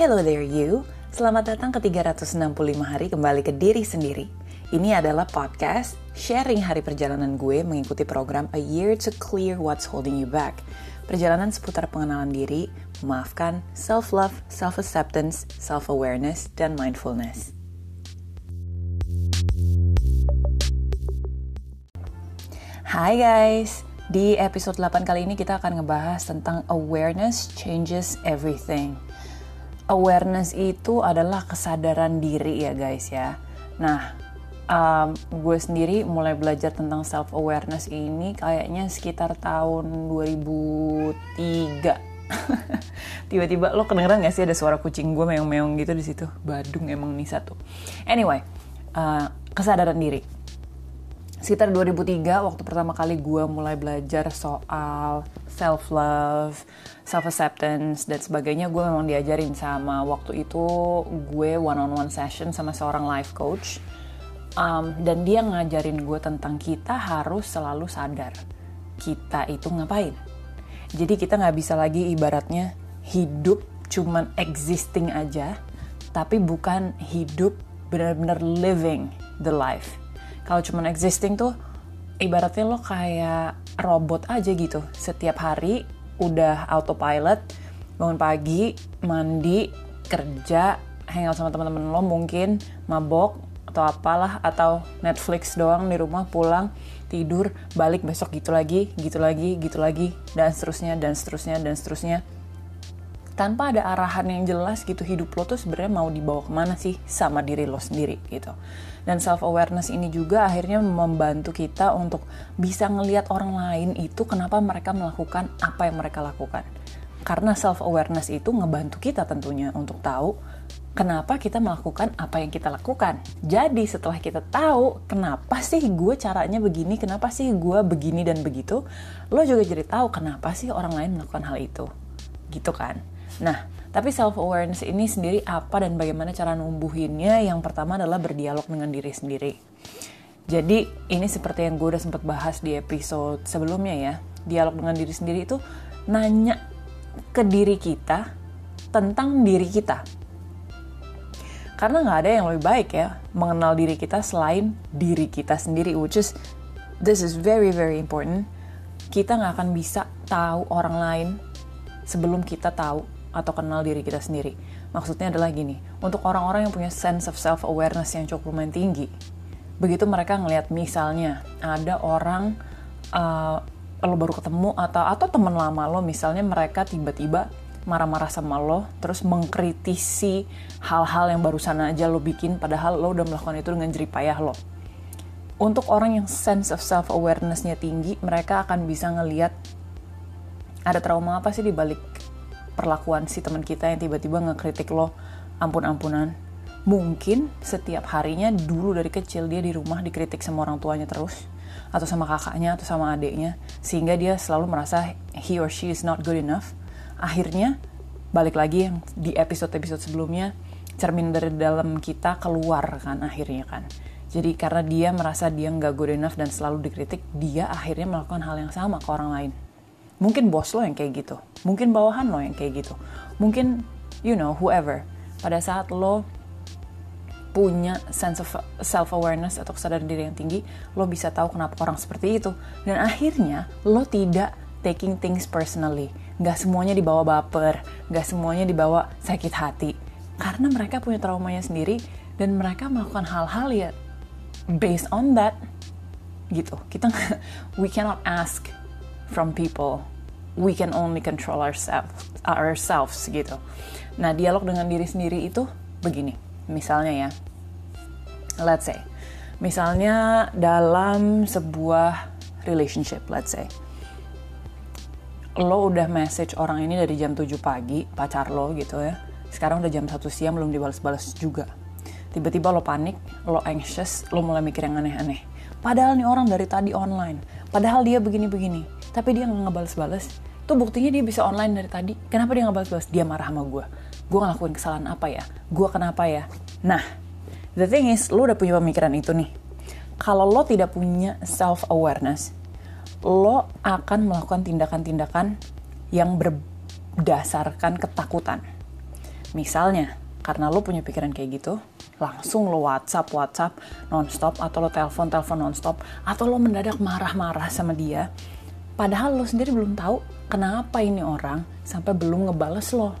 Hello there you, selamat datang ke 365 hari kembali ke diri sendiri. Ini adalah podcast sharing hari perjalanan gue mengikuti program A Year to Clear What's Holding You Back. Perjalanan seputar pengenalan diri, memaafkan, self-love, self-acceptance, self-awareness, dan mindfulness. Hai guys, di episode 8 kali ini kita akan ngebahas tentang awareness changes everything awareness itu adalah kesadaran diri ya guys ya. Nah, um, gue sendiri mulai belajar tentang self awareness ini kayaknya sekitar tahun 2003. Tiba-tiba lo kedengeran gak sih ada suara kucing gue meong-meong gitu di situ? Badung emang nih satu. Anyway, uh, kesadaran diri. Sekitar 2003 waktu pertama kali gue mulai belajar soal self love, self acceptance dan sebagainya gue memang diajarin sama waktu itu gue one on one session sama seorang life coach. Um, dan dia ngajarin gue tentang kita harus selalu sadar kita itu ngapain. Jadi kita nggak bisa lagi ibaratnya hidup cuman existing aja tapi bukan hidup benar-benar living the life. Kalau cuman existing tuh ibaratnya lo kayak robot aja gitu. Setiap hari udah autopilot bangun pagi mandi kerja hangout sama teman-teman lo mungkin mabok atau apalah atau Netflix doang di rumah pulang tidur balik besok gitu lagi gitu lagi gitu lagi dan seterusnya dan seterusnya dan seterusnya tanpa ada arahan yang jelas gitu hidup lo tuh sebenarnya mau dibawa ke mana sih sama diri lo sendiri gitu dan self awareness ini juga akhirnya membantu kita untuk bisa ngelihat orang lain itu kenapa mereka melakukan apa yang mereka lakukan karena self awareness itu ngebantu kita tentunya untuk tahu kenapa kita melakukan apa yang kita lakukan. Jadi setelah kita tahu kenapa sih gue caranya begini, kenapa sih gue begini dan begitu, lo juga jadi tahu kenapa sih orang lain melakukan hal itu. Gitu kan? Nah, tapi self awareness ini sendiri apa dan bagaimana cara numbuhinnya? Yang pertama adalah berdialog dengan diri sendiri. Jadi ini seperti yang gue udah sempat bahas di episode sebelumnya ya. Dialog dengan diri sendiri itu nanya ke diri kita tentang diri kita. Karena nggak ada yang lebih baik ya mengenal diri kita selain diri kita sendiri, which is this is very very important. Kita nggak akan bisa tahu orang lain sebelum kita tahu atau kenal diri kita sendiri. Maksudnya adalah gini, untuk orang-orang yang punya sense of self-awareness yang cukup lumayan tinggi, begitu mereka ngelihat misalnya ada orang uh, lo baru ketemu atau atau teman lama lo misalnya mereka tiba-tiba marah-marah sama lo terus mengkritisi hal-hal yang barusan aja lo bikin padahal lo udah melakukan itu dengan jeripayah lo untuk orang yang sense of self awarenessnya tinggi mereka akan bisa ngelihat ada trauma apa sih di balik perlakuan si teman kita yang tiba-tiba ngekritik lo ampun-ampunan. Mungkin setiap harinya dulu dari kecil dia di rumah dikritik sama orang tuanya terus atau sama kakaknya atau sama adiknya sehingga dia selalu merasa he or she is not good enough. Akhirnya balik lagi yang di episode-episode sebelumnya cermin dari dalam kita keluar kan akhirnya kan. Jadi karena dia merasa dia nggak good enough dan selalu dikritik dia akhirnya melakukan hal yang sama ke orang lain Mungkin bos lo yang kayak gitu, mungkin bawahan lo yang kayak gitu, mungkin you know whoever. Pada saat lo punya sense of self awareness atau kesadaran diri yang tinggi, lo bisa tahu kenapa orang seperti itu. Dan akhirnya lo tidak taking things personally. Gak semuanya dibawa baper, gak semuanya dibawa sakit hati. Karena mereka punya traumanya sendiri dan mereka melakukan hal-hal ya based on that gitu. Kita we cannot ask from people. We can only control ourselves, ourselves gitu. Nah, dialog dengan diri sendiri itu begini. Misalnya ya, let's say, misalnya dalam sebuah relationship, let's say, lo udah message orang ini dari jam 7 pagi, pacar lo gitu ya. Sekarang udah jam 1 siang belum dibalas-balas juga. Tiba-tiba lo panik, lo anxious, lo mulai mikir yang aneh-aneh. Padahal nih orang dari tadi online. Padahal dia begini-begini tapi dia nggak ngebales-bales. Tuh buktinya dia bisa online dari tadi. Kenapa dia nggak balas-balas dia marah sama gue gue ngelakuin kesalahan apa ya? Gue kenapa ya? Nah the thing is lo udah punya pemikiran itu nih. Kalau lo tidak punya self awareness lo akan melakukan tindakan-tindakan yang berdasarkan ketakutan. Misalnya, karena lo punya pikiran kayak gitu, langsung lo WhatsApp, WhatsApp nonstop, atau lo telepon, telepon nonstop, atau lo mendadak marah-marah sama dia, padahal lo sendiri belum tahu kenapa ini orang sampai belum ngebales lo.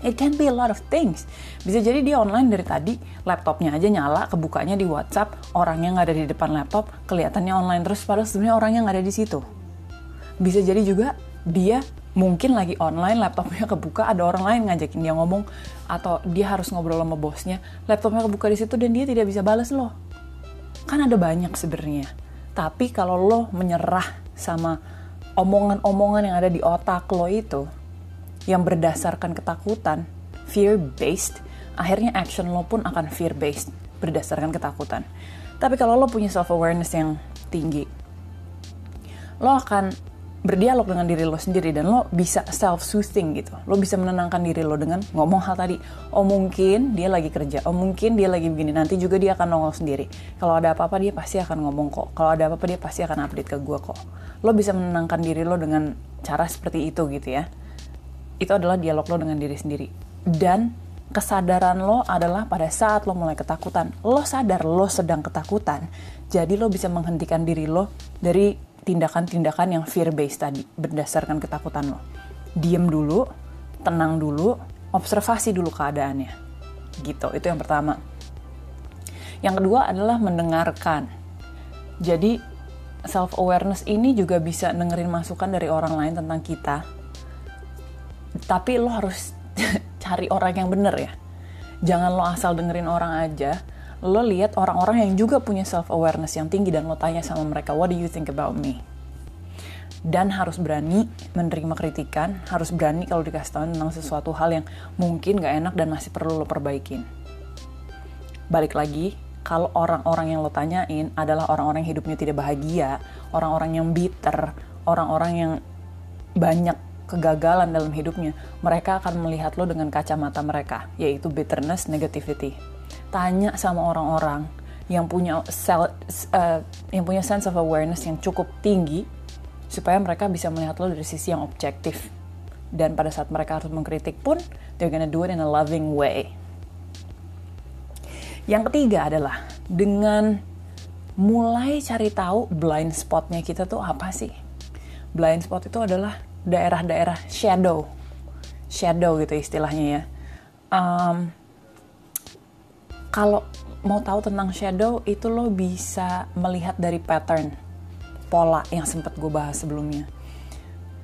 It can be a lot of things. Bisa jadi dia online dari tadi, laptopnya aja nyala, kebukanya di WhatsApp, orangnya nggak ada di depan laptop, kelihatannya online terus, padahal sebenarnya orangnya nggak ada di situ. Bisa jadi juga dia mungkin lagi online laptopnya kebuka ada orang lain ngajakin dia ngomong atau dia harus ngobrol sama bosnya laptopnya kebuka di situ dan dia tidak bisa balas loh kan ada banyak sebenarnya tapi kalau lo menyerah sama omongan-omongan yang ada di otak lo itu yang berdasarkan ketakutan fear based akhirnya action lo pun akan fear based berdasarkan ketakutan. Tapi kalau lo punya self awareness yang tinggi lo akan berdialog dengan diri lo sendiri dan lo bisa self soothing gitu. Lo bisa menenangkan diri lo dengan ngomong hal tadi. Oh mungkin dia lagi kerja. Oh mungkin dia lagi begini. Nanti juga dia akan nongol sendiri. Kalau ada apa-apa dia pasti akan ngomong kok. Kalau ada apa-apa dia pasti akan update ke gue kok. Lo bisa menenangkan diri lo dengan cara seperti itu gitu ya. Itu adalah dialog lo dengan diri sendiri. Dan kesadaran lo adalah pada saat lo mulai ketakutan. Lo sadar lo sedang ketakutan. Jadi lo bisa menghentikan diri lo dari tindakan-tindakan yang fear based tadi berdasarkan ketakutan lo. Diem dulu, tenang dulu, observasi dulu keadaannya. Gitu, itu yang pertama. Yang kedua adalah mendengarkan. Jadi self awareness ini juga bisa dengerin masukan dari orang lain tentang kita. Tapi lo harus cari orang yang bener ya. Jangan lo asal dengerin orang aja, lo lihat orang-orang yang juga punya self awareness yang tinggi dan lo tanya sama mereka what do you think about me? Dan harus berani menerima kritikan harus berani kalau dikasih tahu tentang sesuatu hal yang mungkin gak enak dan masih perlu lo perbaikin. Balik lagi kalau orang-orang yang lo tanyain adalah orang-orang yang hidupnya tidak bahagia orang-orang yang bitter orang-orang yang banyak kegagalan dalam hidupnya mereka akan melihat lo dengan kacamata mereka yaitu bitterness negativity tanya sama orang-orang yang punya self, uh, yang punya sense of awareness yang cukup tinggi supaya mereka bisa melihat lo dari sisi yang objektif. Dan pada saat mereka harus mengkritik pun they're gonna do it in a loving way. Yang ketiga adalah dengan mulai cari tahu blind spotnya kita tuh apa sih? Blind spot itu adalah daerah-daerah shadow. Shadow gitu istilahnya ya. Um, kalau mau tahu tentang shadow itu lo bisa melihat dari pattern pola yang sempat gue bahas sebelumnya.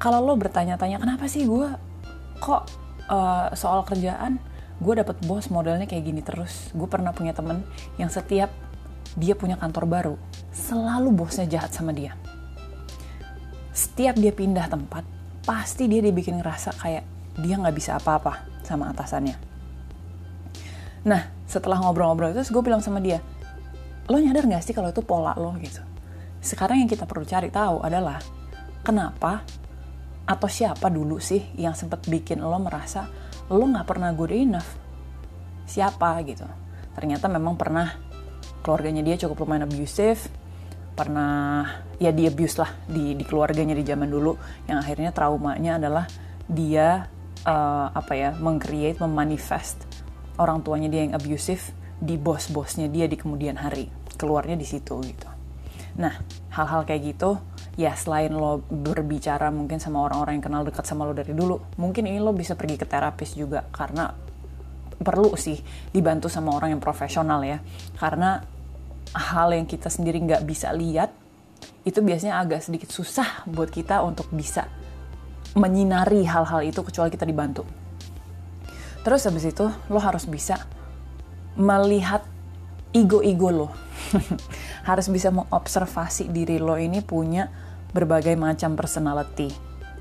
Kalau lo bertanya-tanya kenapa sih gue kok uh, soal kerjaan gue dapet bos modelnya kayak gini terus. Gue pernah punya temen yang setiap dia punya kantor baru selalu bosnya jahat sama dia. Setiap dia pindah tempat pasti dia dibikin ngerasa kayak dia nggak bisa apa-apa sama atasannya. Nah setelah ngobrol-ngobrol itu gue bilang sama dia lo nyadar gak sih kalau itu pola lo? Gitu. Sekarang yang kita perlu cari tahu adalah kenapa atau siapa dulu sih yang sempat bikin lo merasa lo nggak pernah good enough? Siapa? Gitu. Ternyata memang pernah keluarganya dia cukup lumayan abusive pernah ya dia abuse lah di, di keluarganya di zaman dulu. Yang akhirnya traumanya adalah dia uh, apa ya mengcreate memanifest orang tuanya dia yang abusive di bos-bosnya dia di kemudian hari. Keluarnya di situ gitu. Nah hal-hal kayak gitu ya selain lo berbicara mungkin sama orang-orang yang kenal dekat sama lo dari dulu mungkin ini lo bisa pergi ke terapis juga karena perlu sih dibantu sama orang yang profesional ya. Karena hal yang kita sendiri nggak bisa lihat itu biasanya agak sedikit susah buat kita untuk bisa menyinari hal-hal itu kecuali kita dibantu Terus habis itu lo harus bisa melihat ego-ego lo. harus bisa mengobservasi diri lo ini punya berbagai macam personality.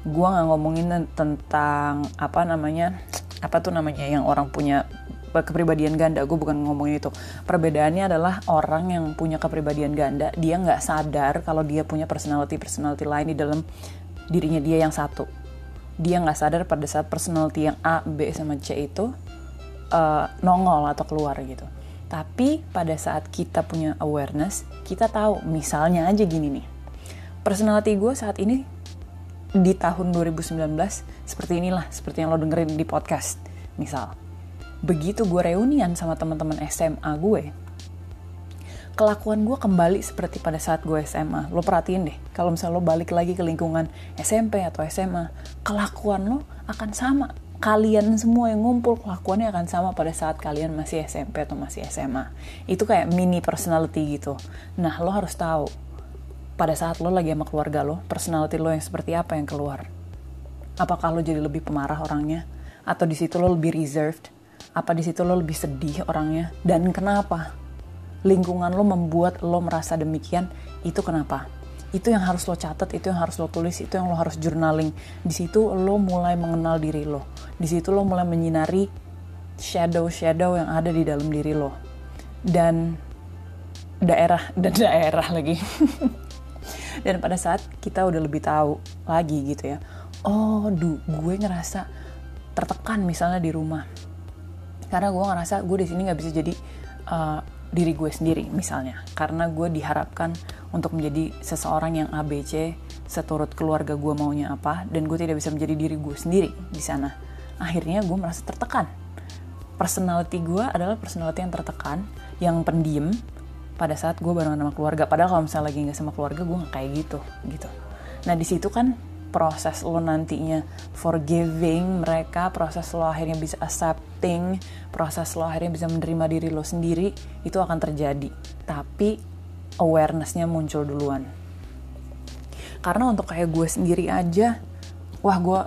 Gua nggak ngomongin tentang apa namanya, apa tuh namanya yang orang punya kepribadian ganda gue bukan ngomongin itu perbedaannya adalah orang yang punya kepribadian ganda dia nggak sadar kalau dia punya personality personality lain di dalam dirinya dia yang satu dia nggak sadar pada saat personality yang A, B sama C itu uh, nongol atau keluar gitu. Tapi pada saat kita punya awareness, kita tahu misalnya aja gini nih. Personality gue saat ini di tahun 2019 seperti inilah, seperti yang lo dengerin di podcast. misal. Begitu gue reunian sama teman-teman SMA gue, kelakuan gue kembali seperti pada saat gue SMA. Lo perhatiin deh, kalau misalnya lo balik lagi ke lingkungan SMP atau SMA, kelakuan lo akan sama. Kalian semua yang ngumpul kelakuannya akan sama pada saat kalian masih SMP atau masih SMA. Itu kayak mini personality gitu. Nah, lo harus tahu pada saat lo lagi sama keluarga lo, personality lo yang seperti apa yang keluar. Apakah lo jadi lebih pemarah orangnya? Atau di situ lo lebih reserved? Apa di situ lo lebih sedih orangnya? Dan kenapa? Lingkungan lo membuat lo merasa demikian, itu kenapa? Itu yang harus lo catat, itu yang harus lo tulis, itu yang lo harus journaling. Di situ lo mulai mengenal diri lo. Di situ lo mulai menyinari shadow-shadow yang ada di dalam diri lo. Dan daerah dan daerah lagi. dan pada saat kita udah lebih tahu lagi gitu ya. Oh, du, gue ngerasa tertekan misalnya di rumah. Karena gue ngerasa gue di sini nggak bisa jadi uh, diri gue sendiri misalnya. Karena gue diharapkan untuk menjadi seseorang yang ABC seturut keluarga gue maunya apa dan gue tidak bisa menjadi diri gue sendiri di sana. Akhirnya gue merasa tertekan. Personality gue adalah personality yang tertekan yang pendiam pada saat gue bareng sama keluarga. Padahal kalau misalnya lagi nggak sama keluarga gue nggak kayak gitu gitu. Nah di situ kan proses lo nantinya forgiving mereka, proses lo akhirnya bisa accepting, proses lo akhirnya bisa menerima diri lo sendiri, itu akan terjadi. Tapi awarenessnya muncul duluan. Karena untuk kayak gue sendiri aja, wah gue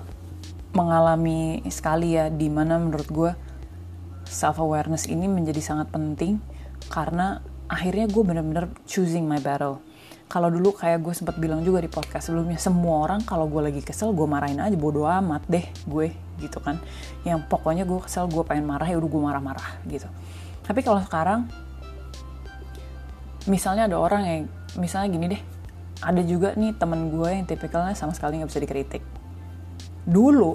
mengalami sekali ya, di mana menurut gue self awareness ini menjadi sangat penting karena akhirnya gue bener-bener choosing my battle kalau dulu kayak gue sempat bilang juga di podcast sebelumnya semua orang kalau gue lagi kesel gue marahin aja bodo amat deh gue gitu kan. Yang pokoknya gue kesel gue pengen marah ya udah gue marah-marah gitu. Tapi kalau sekarang misalnya ada orang yang misalnya gini deh ada juga nih temen gue yang tipikalnya sama sekali nggak bisa dikritik. Dulu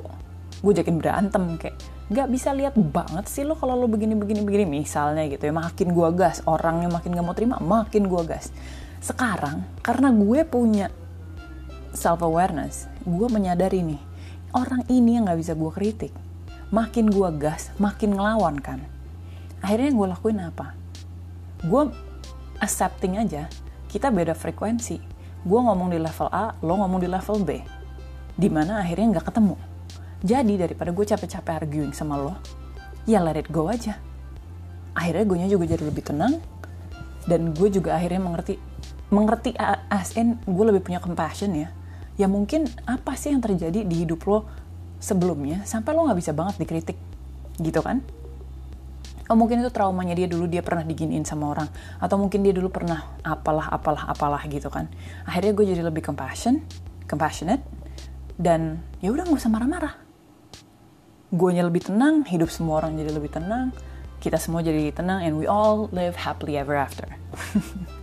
gue jakin berantem kayak nggak bisa lihat banget sih lo kalau lo begini begini begini misalnya gitu ya makin gue gas orangnya makin gak mau terima makin gue gas sekarang karena gue punya self awareness gue menyadari nih orang ini yang nggak bisa gue kritik. Makin gue gas makin ngelawan kan. Akhirnya yang gue lakuin apa? Gue accepting aja kita beda frekuensi. Gue ngomong di level A lo ngomong di level B. Di mana akhirnya nggak ketemu. Jadi daripada gue capek-capek arguing sama lo ya let it go aja. Akhirnya gue juga jadi lebih tenang dan gue juga akhirnya mengerti mengerti as in gue lebih punya compassion ya. Ya mungkin apa sih yang terjadi di hidup lo sebelumnya sampai lo nggak bisa banget dikritik gitu kan? Oh mungkin itu traumanya dia dulu dia pernah diginiin sama orang. Atau mungkin dia dulu pernah apalah apalah apalah gitu kan. Akhirnya gue jadi lebih compassion compassionate dan ya udah nggak usah marah-marah. Gue lebih tenang hidup semua orang jadi lebih tenang kita semua jadi tenang and we all live happily ever after.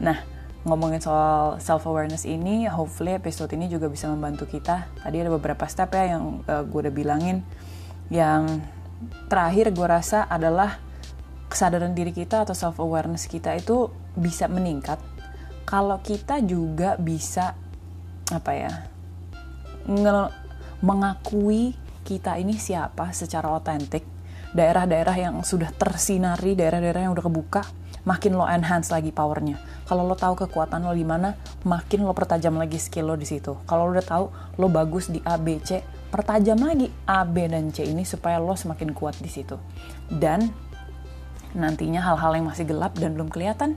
Nah, ngomongin soal self awareness ini, hopefully episode ini juga bisa membantu kita. Tadi ada beberapa step ya yang uh, gue udah bilangin. Yang terakhir gue rasa adalah kesadaran diri kita atau self awareness kita itu bisa meningkat kalau kita juga bisa apa ya mengakui kita ini siapa secara otentik daerah-daerah yang sudah tersinari daerah-daerah yang udah kebuka makin lo enhance lagi powernya. Kalau lo tahu kekuatan lo di mana, makin lo pertajam lagi skill lo di situ. Kalau lo udah tahu lo bagus di A, B, C, pertajam lagi A, B, dan C ini supaya lo semakin kuat di situ. Dan nantinya hal-hal yang masih gelap dan belum kelihatan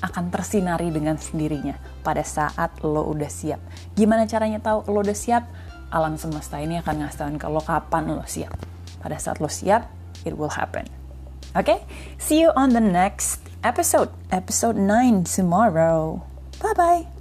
akan tersinari dengan sendirinya pada saat lo udah siap. Gimana caranya tahu lo udah siap? Alam semesta ini akan ngasih ke lo kapan lo siap. Pada saat lo siap, it will happen. Okay? See you on the next episode, episode 9 tomorrow. Bye bye.